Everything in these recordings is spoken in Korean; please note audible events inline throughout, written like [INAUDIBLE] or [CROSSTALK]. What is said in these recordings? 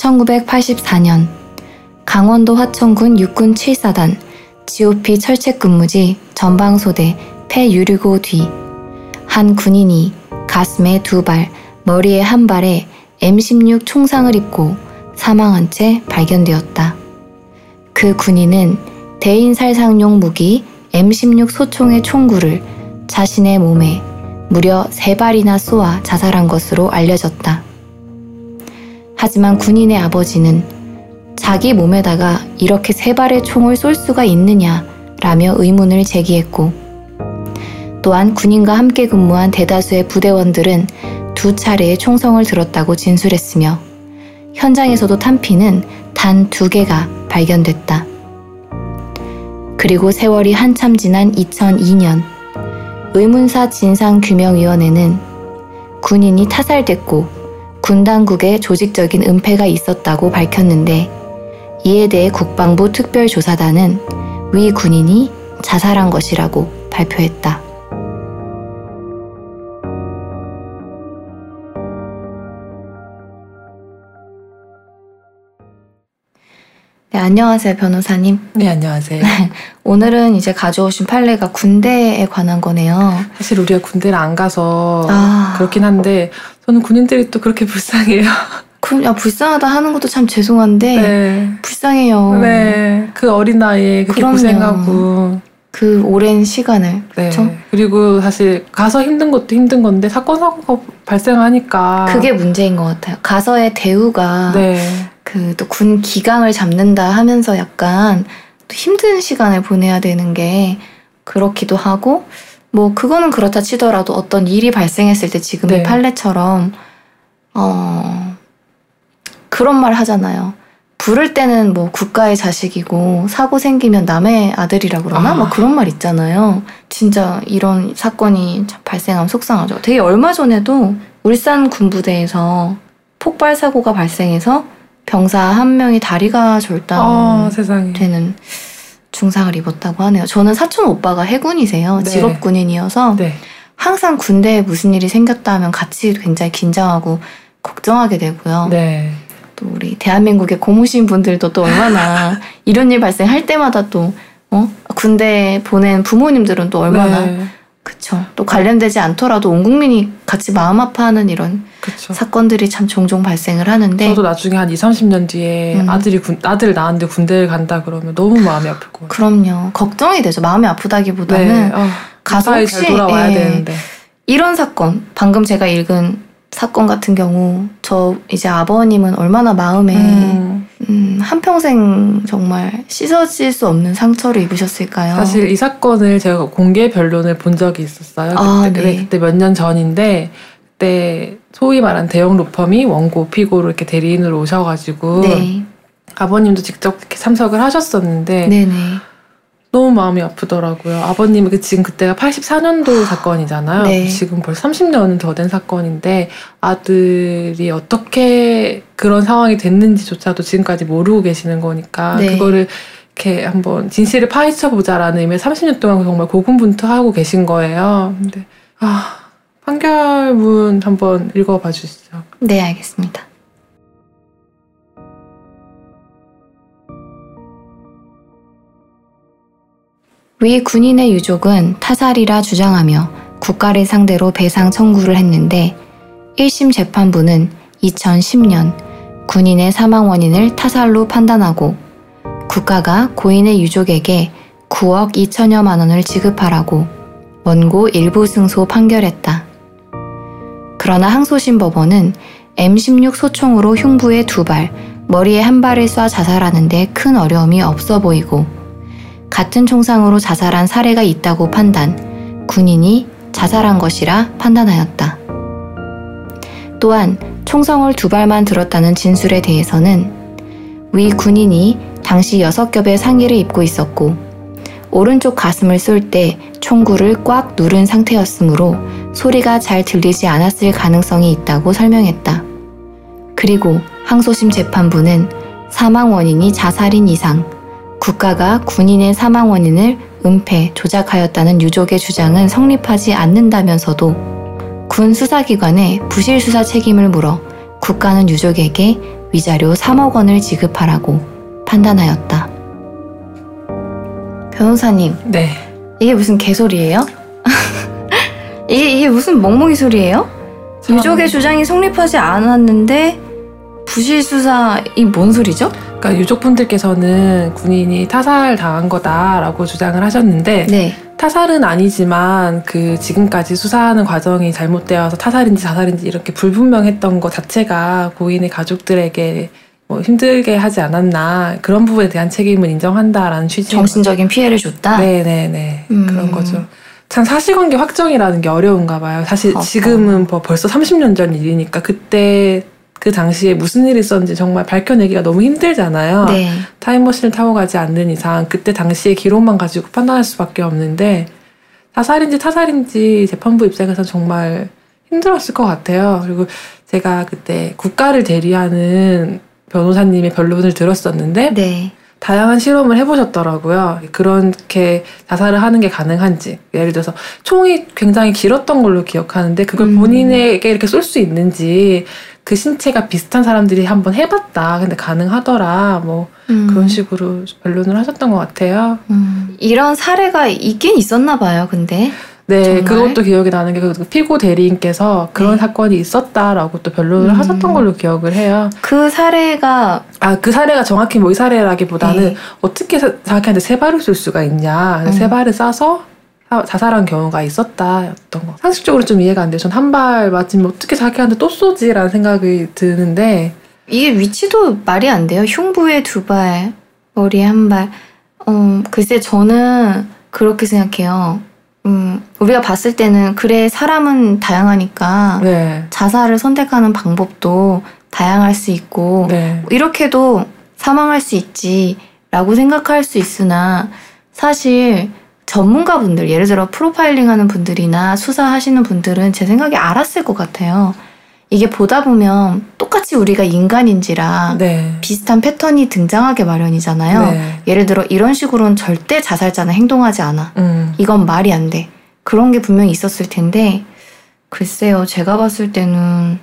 1984년 강원도 화천군 육군 7사단 GOP 철책근무지 전방소대 폐유류고 뒤 한 군인이 가슴에 두 발, 머리에 한 발에 M16 총상을 입고 사망한 채 발견되었다. 그 군인은 대인살상용 무기 M16 소총의 총구를 자신의 몸에 무려 세 발이나 쏘아 자살한 것으로 알려졌다. 하지만 군인의 아버지는 자기 몸에다가 이렇게 세 발의 총을 쏠 수가 있느냐 라며 의문을 제기했고, 또한 군인과 함께 근무한 대다수의 부대원들은 두 차례의 총성을 들었다고 진술했으며, 현장에서도 탄피는 단 두 개가 발견됐다. 그리고 세월이 한참 지난 2002년, 의문사 진상규명위원회는 군인이 타살됐고 군 당국에 조직적인 은폐가 있었다고 밝혔는데 이에 대해 국방부 특별조사단은 위 군인이 자살한 것이라고 발표했다. 네, 안녕하세요, 변호사님. 네, 안녕하세요. 오늘은 이제 가져오신 판례가 군대에 관한 거네요. 사실 우리가 군대를 안 가서 아... 그렇긴 한데 저는 군인들이 또 그렇게 불쌍해요. 그, 야, 불쌍하다 하는 것도 참 죄송한데 네. 불쌍해요. 네, 그 어린 나이에 그렇게 그럼요. 고생하고 그 오랜 시간을 네. 그렇죠? 그리고 사실 가서 힘든 것도 힘든 건데 사건 사고가 발생하니까 그게 문제인 것 같아요. 가서의 대우가 네. 그 또 군 기강을 잡는다 하면서 약간 또 힘든 시간을 보내야 되는 게 그렇기도 하고 뭐 그거는 그렇다 치더라도 어떤 일이 발생했을 때 지금 네. 이 판례처럼 어 그런 말 하잖아요. 부를 때는 뭐 국가의 자식이고 사고 생기면 남의 아들이라 그러나 아. 뭐 그런 말 있잖아요. 진짜 이런 사건이 발생하면 속상하죠. 되게 얼마 전에도 울산 군부대에서 폭발 사고가 발생해서 병사 한 명이 다리가 절단되는 아, 중상을 입었다고 하네요. 저는 사촌 오빠가 해군이세요. 네. 직업 군인이어서 네. 항상 군대에 무슨 일이 생겼다 하면 같이 굉장히 긴장하고 걱정하게 되고요. 네. 또 우리 대한민국의 고무신 분들도 또 얼마나 [LAUGHS] 이런 일 발생할 때마다 또 어? 군대 보낸 부모님들은 또 얼마나 네. 그쵸. 또 관련되지 않더라도 온 국민이 같이 마음 아파하는 이런 그쵸. 사건들이 참 종종 발생을 하는데 저도 나중에 한 2, 30년 뒤에 음. 아들이 군, 아들 낳았는데 군대를 간다 그러면 너무 마음이 아플 거예요. 그럼요. 걱정이 되죠. 마음이 아프다기보다는 네. 어, 가서 혹시 잘 돌아와야 예, 되는데 이런 사건 방금 제가 읽은 사건 같은 경우 저 이제 아버님은 얼마나 마음에 음. 음, 한평생 정말 씻어질 수 없는 상처를 입으셨을까요? 사실 이 사건을 제가 공개 변론을 본 적이 있었어요. 아, 그때, 네. 그때 몇 년 전인데 그때 소위 말한 대형 로펌이 원고 피고로 이렇게 대리인으로 오셔가지고 네. 아버님도 직접 이렇게 참석을 하셨었는데 네네. 너무 마음이 아프더라고요. 아버님이 그 지금 그때가 84년도 사건이잖아요. 네. 지금 벌써 30년은 더 된 사건인데 아들이 어떻게 그런 상황이 됐는지조차도 지금까지 모르고 계시는 거니까 네. 그거를 이렇게 한번 진실을 파헤쳐 보자라는 의미에 30년 동안 정말 고군분투하고 계신 거예요. 근데 아 판결문 한번 읽어봐 주시죠. 네, 알겠습니다. 위 군인의 유족은 타살이라 주장하며 국가를 상대로 배상 청구를 했는데 1심 재판부는 2010년 군인의 사망 원인을 타살로 판단하고 국가가 고인의 유족에게 9억 2천여만 원을 지급하라고 원고 일부 승소 판결했다. 그러나 항소심 법원은 M16 소총으로 흉부에 두 발, 머리에 한 발을 쏴 자살하는데 큰 어려움이 없어 보이고 같은 총상으로 자살한 사례가 있다고 판단, 군인이 자살한 것이라 판단하였다. 또한 총성을 두 발만 들었다는 진술에 대해서는 위 군인이 당시 6겹의 상의를 입고 있었고 오른쪽 가슴을 쏠 때 총구를 꽉 누른 상태였으므로 소리가 잘 들리지 않았을 가능성이 있다고 설명했다. 그리고 항소심 재판부는 사망 원인이 자살인 이상 국가가 군인의 사망 원인을 은폐, 조작하였다는 유족의 주장은 성립하지 않는다면서도 군 수사기관에 부실 수사 책임을 물어 국가는 유족에게 위자료 3억 원을 지급하라고 판단하였다. 변호사님. 네. 이게 무슨 개소리예요? [LAUGHS] 이게, 이게 무슨 멍멍이 소리예요? 참... 유족의 주장이 성립하지 않았는데 부실 수사 이 뭔 소리죠? 그러니까 유족분들께서는 군인이 타살 당한 거다라고 주장을 하셨는데 네. 타살은 아니지만 그 지금까지 수사하는 과정이 잘못되어서 타살인지 자살인지 이렇게 불분명했던 것 자체가 고인의 가족들에게 뭐 힘들게 하지 않았나 그런 부분에 대한 책임은 인정한다라는 취지 정신적인 피해를 줬다. 네네네 음. 그런 거죠. 참 사실관계 확정이라는 게 어려운가 봐요. 사실 어, 지금은 뭐 벌써 30년 전 일이니까 그때 그 당시에 무슨 일이 있었는지 정말 밝혀내기가 너무 힘들잖아요. 네. 타임머신을 타고 가지 않는 이상 그때 당시의 기록만 가지고 판단할 수밖에 없는데 타살인지 타살인지 재판부 입장에서 정말 힘들었을 것 같아요. 그리고 제가 그때 국가를 대리하는 변호사님의 변론을 들었었는데 네. 다양한 실험을 해보셨더라고요. 그렇게 자살을 하는 게 가능한지. 예를 들어서 총이 굉장히 길었던 걸로 기억하는데 그걸 음. 본인에게 이렇게 쏠 수 있는지 그 신체가 비슷한 사람들이 한번 해봤다. 근데 가능하더라. 뭐 음. 그런 식으로 변론을 하셨던 것 같아요. 음. 이런 사례가 있긴 있었나 봐요. 근데 네, 정말? 그것도 기억이 나는 게 그 피고 대리인께서 그런 네. 사건이 있었다라고 또 변론을 음. 하셨던 걸로 기억을 해요. 그 사례가 아 그 사례가 정확히 뭐 이 사례라기보다는 네. 어떻게 자기한테 세 발을 쏠 수가 있냐, 음. 세 발을 쏴서 자살한 경우가 있었다였던 거. 상식적으로 좀 이해가 안 돼요. 전 한 발 맞으면 어떻게 자기한테 또 쏘지라는 생각이 드는데 이게 위치도 말이 안 돼요. 흉부에 두 발, 머리에 한 발. 어, 글쎄 저는 그렇게 생각해요. 음, 우리가 봤을 때는 그래 사람은 다양하니까 네. 자살을 선택하는 방법도 다양할 수 있고 네. 이렇게도 사망할 수 있지라고 생각할 수 있으나 사실 전문가분들 예를 들어 프로파일링 하는 분들이나 수사하시는 분들은 제 생각에 알았을 것 같아요. 이게 보다 보면 똑같이 우리가 인간인지라 네. 비슷한 패턴이 등장하게 마련이잖아요. 네. 예를 들어 이런 식으로는 절대 자살자는 행동하지 않아. 음. 이건 말이 안 돼. 그런 게 분명히 있었을 텐데 글쎄요. 제가 봤을 때는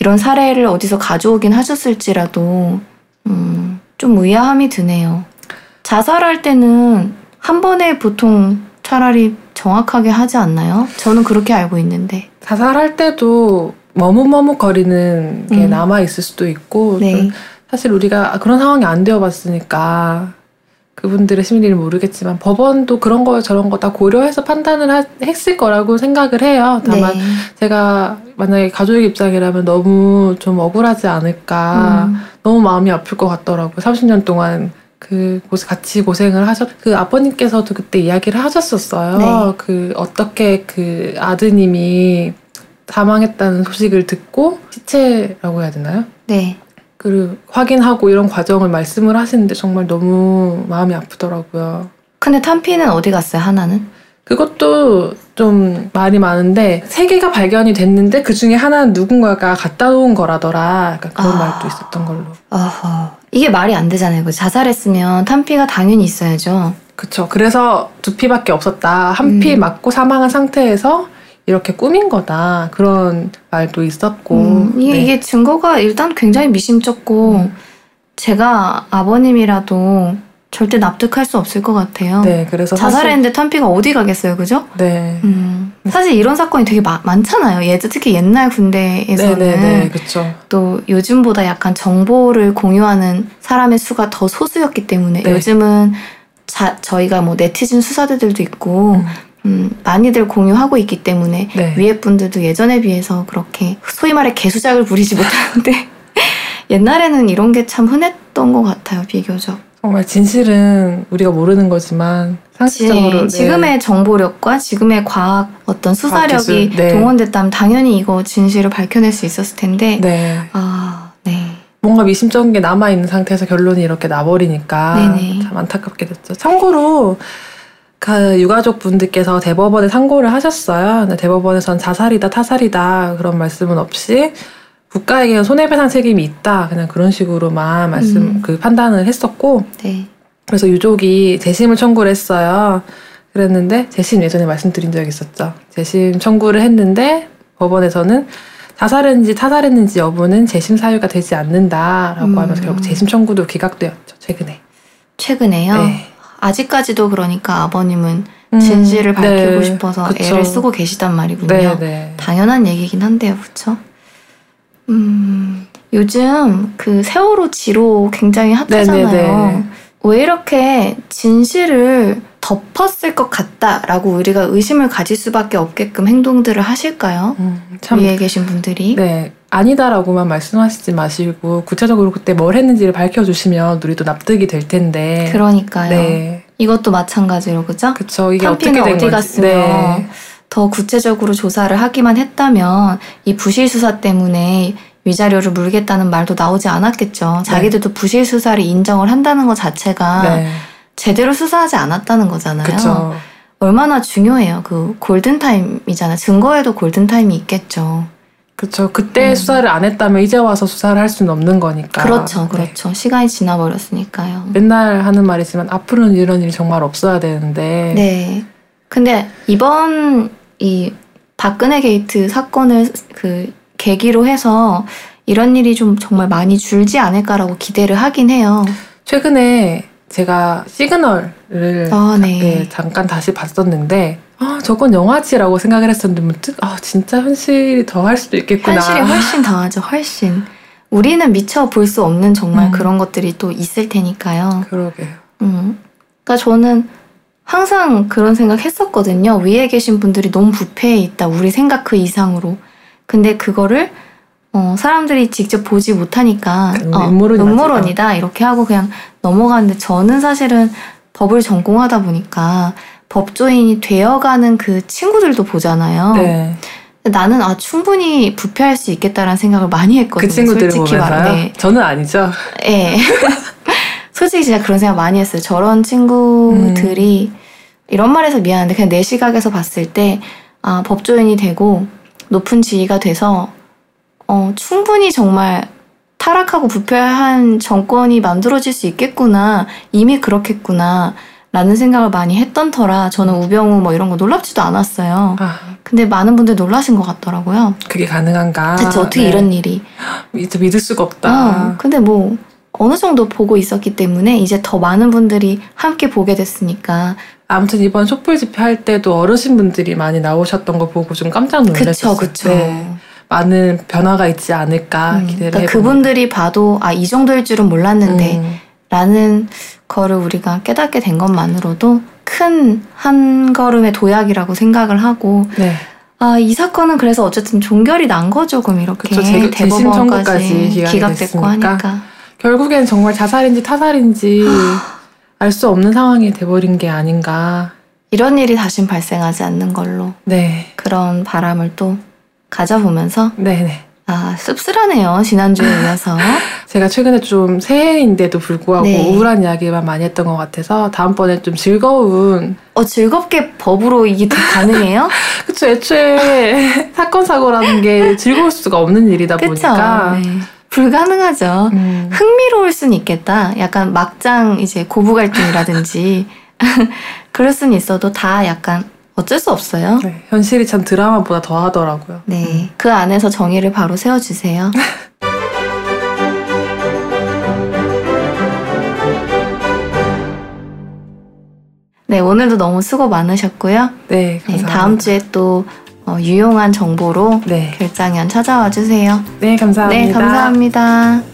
이런 사례를 어디서 가져오긴 하셨을지라도 음, 좀 의아함이 드네요. 자살할 때는 한 번에 보통 차라리 정확하게 하지 않나요? 저는 그렇게 알고 있는데. 자살할 때도 머뭇머뭇거리는 게 음. 남아 있을 수도 있고 네. 사실 우리가 그런 상황이 안 되어봤으니까 그분들의 심리를 모르겠지만 법원도 그런 거 저런 거 다 고려해서 판단을 하, 했을 거라고 생각을 해요. 다만 네. 제가 만약에 가족의 입장이라면 너무 좀 억울하지 않을까 음. 너무 마음이 아플 것 같더라고요. 30년 동안 그 같이 고생을 하셨 그 아버님께서도 그때 이야기를 하셨었어요. 네. 그 어떻게 그 아드님이 사망했다는 소식을 듣고 시체라고 해야 되나요? 네. 그 확인하고 이런 과정을 말씀을 하시는데 정말 너무 마음이 아프더라고요. 근데 탄피는 어디 갔어요? 하나는? 그것도 좀 말이 많은데 세 개가 발견이 됐는데 그 중에 하나는 누군가가 갖다 놓은 거라더라. 약간 그런 아... 말도 있었던 걸로. 아하. 이게 말이 안 되잖아요. 그 자살했으면 탄피가 당연히 있어야죠. 그쵸. 그래서 두 피밖에 없었다. 한피 음. 맞고 사망한 상태에서 이렇게 꾸민 거다 그런 말도 있었고 음, 이게, 네. 이게 증거가 일단 굉장히 미심쩍고 음. 제가 아버님이라도 절대 납득할 수 없을 것 같아요. 네, 그래서 자살했는데 탄피가 어디 가겠어요, 그죠? 네. 음, 사실 이런 사건이 되게 마, 많잖아요. 예, 특히 옛날 군대에서는 네, 네, 네, 그렇죠. 또 요즘보다 약간 정보를 공유하는 사람의 수가 더 소수였기 때문에 네. 요즘은 자, 저희가 뭐 네티즌 수사대들도 있고 음. 음, 많이들 공유하고 있기 때문에 네. 위에 분들도 예전에 비해서 그렇게 소위 말해 개수작을 부리지 못하는데 [LAUGHS] 옛날에는 이런 게 참 흔했던 것 같아요 비교적. 정말 진실은 우리가 모르는 거지만 상식적으로 네. 지금의 정보력과 지금의 과학 어떤 수사력이 네. 동원됐다면 당연히 이거 진실을 밝혀낼 수 있었을 텐데 네. 아 네. 뭔가 미심쩍은 게 남아 있는 상태에서 결론이 이렇게 나버리니까 네네. 참 안타깝게 됐죠. 참고로 그 유가족 분들께서 대법원에 상고를 하셨어요. 근데 대법원에선 자살이다 타살이다 그런 말씀은 없이 국가에게는 손해배상 책임이 있다 그냥 그런 식으로만 말씀 음. 그 판단을 했었고 네. 그래서 유족이 재심을 청구를 했어요. 그랬는데 재심 예전에 말씀드린 적이 있었죠. 재심 청구를 했는데 법원에서는 자살했는지 타살했는지 여부는 재심 사유가 되지 않는다라고 음. 하면서 결국 재심 청구도 기각되었죠 최근에. 최근에요. 네. 아직까지도 그러니까 아버님은 음, 진실을 밝히고 네, 싶어서 그쵸. 애를 쓰고 계시단 말이군요. 네, 네. 당연한 얘기긴 한데요, 그렇죠? 음, 요즘 그 세월호 지로 굉장히 핫하잖아요. 네, 네, 네. 왜 이렇게 진실을 덮었을 것 같다라고 우리가 의심을 가질 수밖에 없게끔 행동들을 하실까요? 음, 참, 위에 계신 분들이. 네. 아니다라고만 말씀하시지 마시고 구체적으로 그때 뭘 했는지를 밝혀주시면 우리도 납득이 될 텐데. 그러니까요. 네. 이것도 마찬가지로 그죠? 그쵸. 이게 어떻게 된 어디 갔으면 네. 더 구체적으로 조사를 하기만 했다면 이 부실 수사 때문에 위자료를 물겠다는 말도 나오지 않았겠죠. 자기들도 네. 부실 수사를 인정을 한다는 것 자체가 네. 제대로 수사하지 않았다는 거잖아요. 그쵸. 얼마나 중요해요. 그 골든타임이잖아요. 증거에도 골든타임이 있겠죠. 그렇죠. 그때 음. 수사를 안 했다면 이제 와서 수사를 할 수는 없는 거니까. 그렇죠, 네. 그렇죠. 네. 시간이 지나버렸으니까요. 맨날 하는 말이지만 앞으로는 이런 일이 정말 없어야 되는데. 네. 근데 이번 이 박근혜 게이트 사건을 그 계기로 해서 이런 일이 좀 정말 많이 줄지 않을까라고 기대를 하긴 해요. 최근에 제가 시그널을 아, 네. 네, 잠깐 다시 봤었는데 아 저건 영화지라고 생각을 했었는데 문득 아 진짜 현실이 더 할 수도 있겠구나. 현실이 훨씬 더하죠. 훨씬. 우리는 미처 볼 수 없는 정말 음. 그런 것들이 또 있을 테니까요. 그러게요. 음. 그러니까 저는 항상 그런 생각 했었거든요. 위에 계신 분들이 너무 부패해 있다. 우리 생각 그 이상으로. 근데 그거를 어, 사람들이 직접 보지 못하니까 어, 음모론 이다 이렇게 하고 그냥 넘어가는데 저는 사실은 법을 전공하다 보니까 법조인이 되어가는 그 친구들도 보잖아요. 네. 나는 아 충분히 부패할 수 있겠다라는 생각을 많이 했거든요. 그 친구들을 솔직히 말해. 저는 아니죠. 예. 네. [LAUGHS] 솔직히 진짜 그런 생각 많이 했어요. 저런 친구들이 음. 이런 말해서 미안한데 그냥 내 시각에서 봤을 때 아, 법조인이 되고 높은 지위가 돼서 어, 충분히 정말 타락하고 부패한 정권이 만들어질 수 있겠구나. 이미 그렇겠구나. 라는 생각을 많이 했던 터라 저는 우병우 뭐 이런 거 놀랍지도 않았어요. 아. 근데 많은 분들 놀라신 것 같더라고요. 그게 가능한가? 대체 어떻게 네. 이런 일이? [GASPS] 이제 믿을 수가 없다. 어, 근데 뭐 어느 정도 보고 있었기 때문에 이제 더 많은 분들이 함께 보게 됐으니까 아무튼 이번 촛불 집회 할 때도 어르신분들이 많이 나오셨던 거 보고 좀 깜짝 놀랐어요. 그쵸, 그쵸. 네. 많은 변화가 있지 않을까 음, 기대를 그러니까 그분들이 봐도 아 이 정도일 줄은 몰랐는데 음. 라는 거를 우리가 깨닫게 된 것만으로도 큰 한 걸음의 도약이라고 생각을 하고 네. 아, 이 사건은 그래서 어쨌든 종결이 난 거죠. 그럼 이렇게 그쵸, 제, 대법원까지 기각됐고. 하니까 결국엔 정말 자살인지 타살인지 알 수 없는 상황이 돼버린 게 아닌가. 이런 일이 다신 발생하지 않는 걸로 네. 그런 바람을 또 가져보면서 네네. 아 씁쓸하네요 지난주에 [LAUGHS] 이어서 제가 최근에 좀 새해인데도 불구하고 네. 우울한 이야기만 많이 했던 것 같아서 다음번에 좀 즐거운 어 즐겁게 법으로 이게 가능해요? [LAUGHS] 그쵸 애초에 사건 사고라는 게 즐거울 수가 없는 일이다 그쵸? 보니까 네. 불가능하죠. 음. 흥미로울 수는 있겠다. 약간 막장 이제 고부 갈등이라든지 [LAUGHS] 그럴 수는 있어도 다 약간 어쩔 수 없어요. 네, 현실이 참 드라마보다 더 하더라고요. 네. 음. 그 안에서 정의를 바로 세워주세요. [LAUGHS] 네, 오늘도 너무 수고 많으셨고요. 네, 감사합니다. 네, 다음 주에 또 어, 유용한 정보로 네. 결장연 찾아와 주세요. 네, 감사합니다. 네, 감사합니다.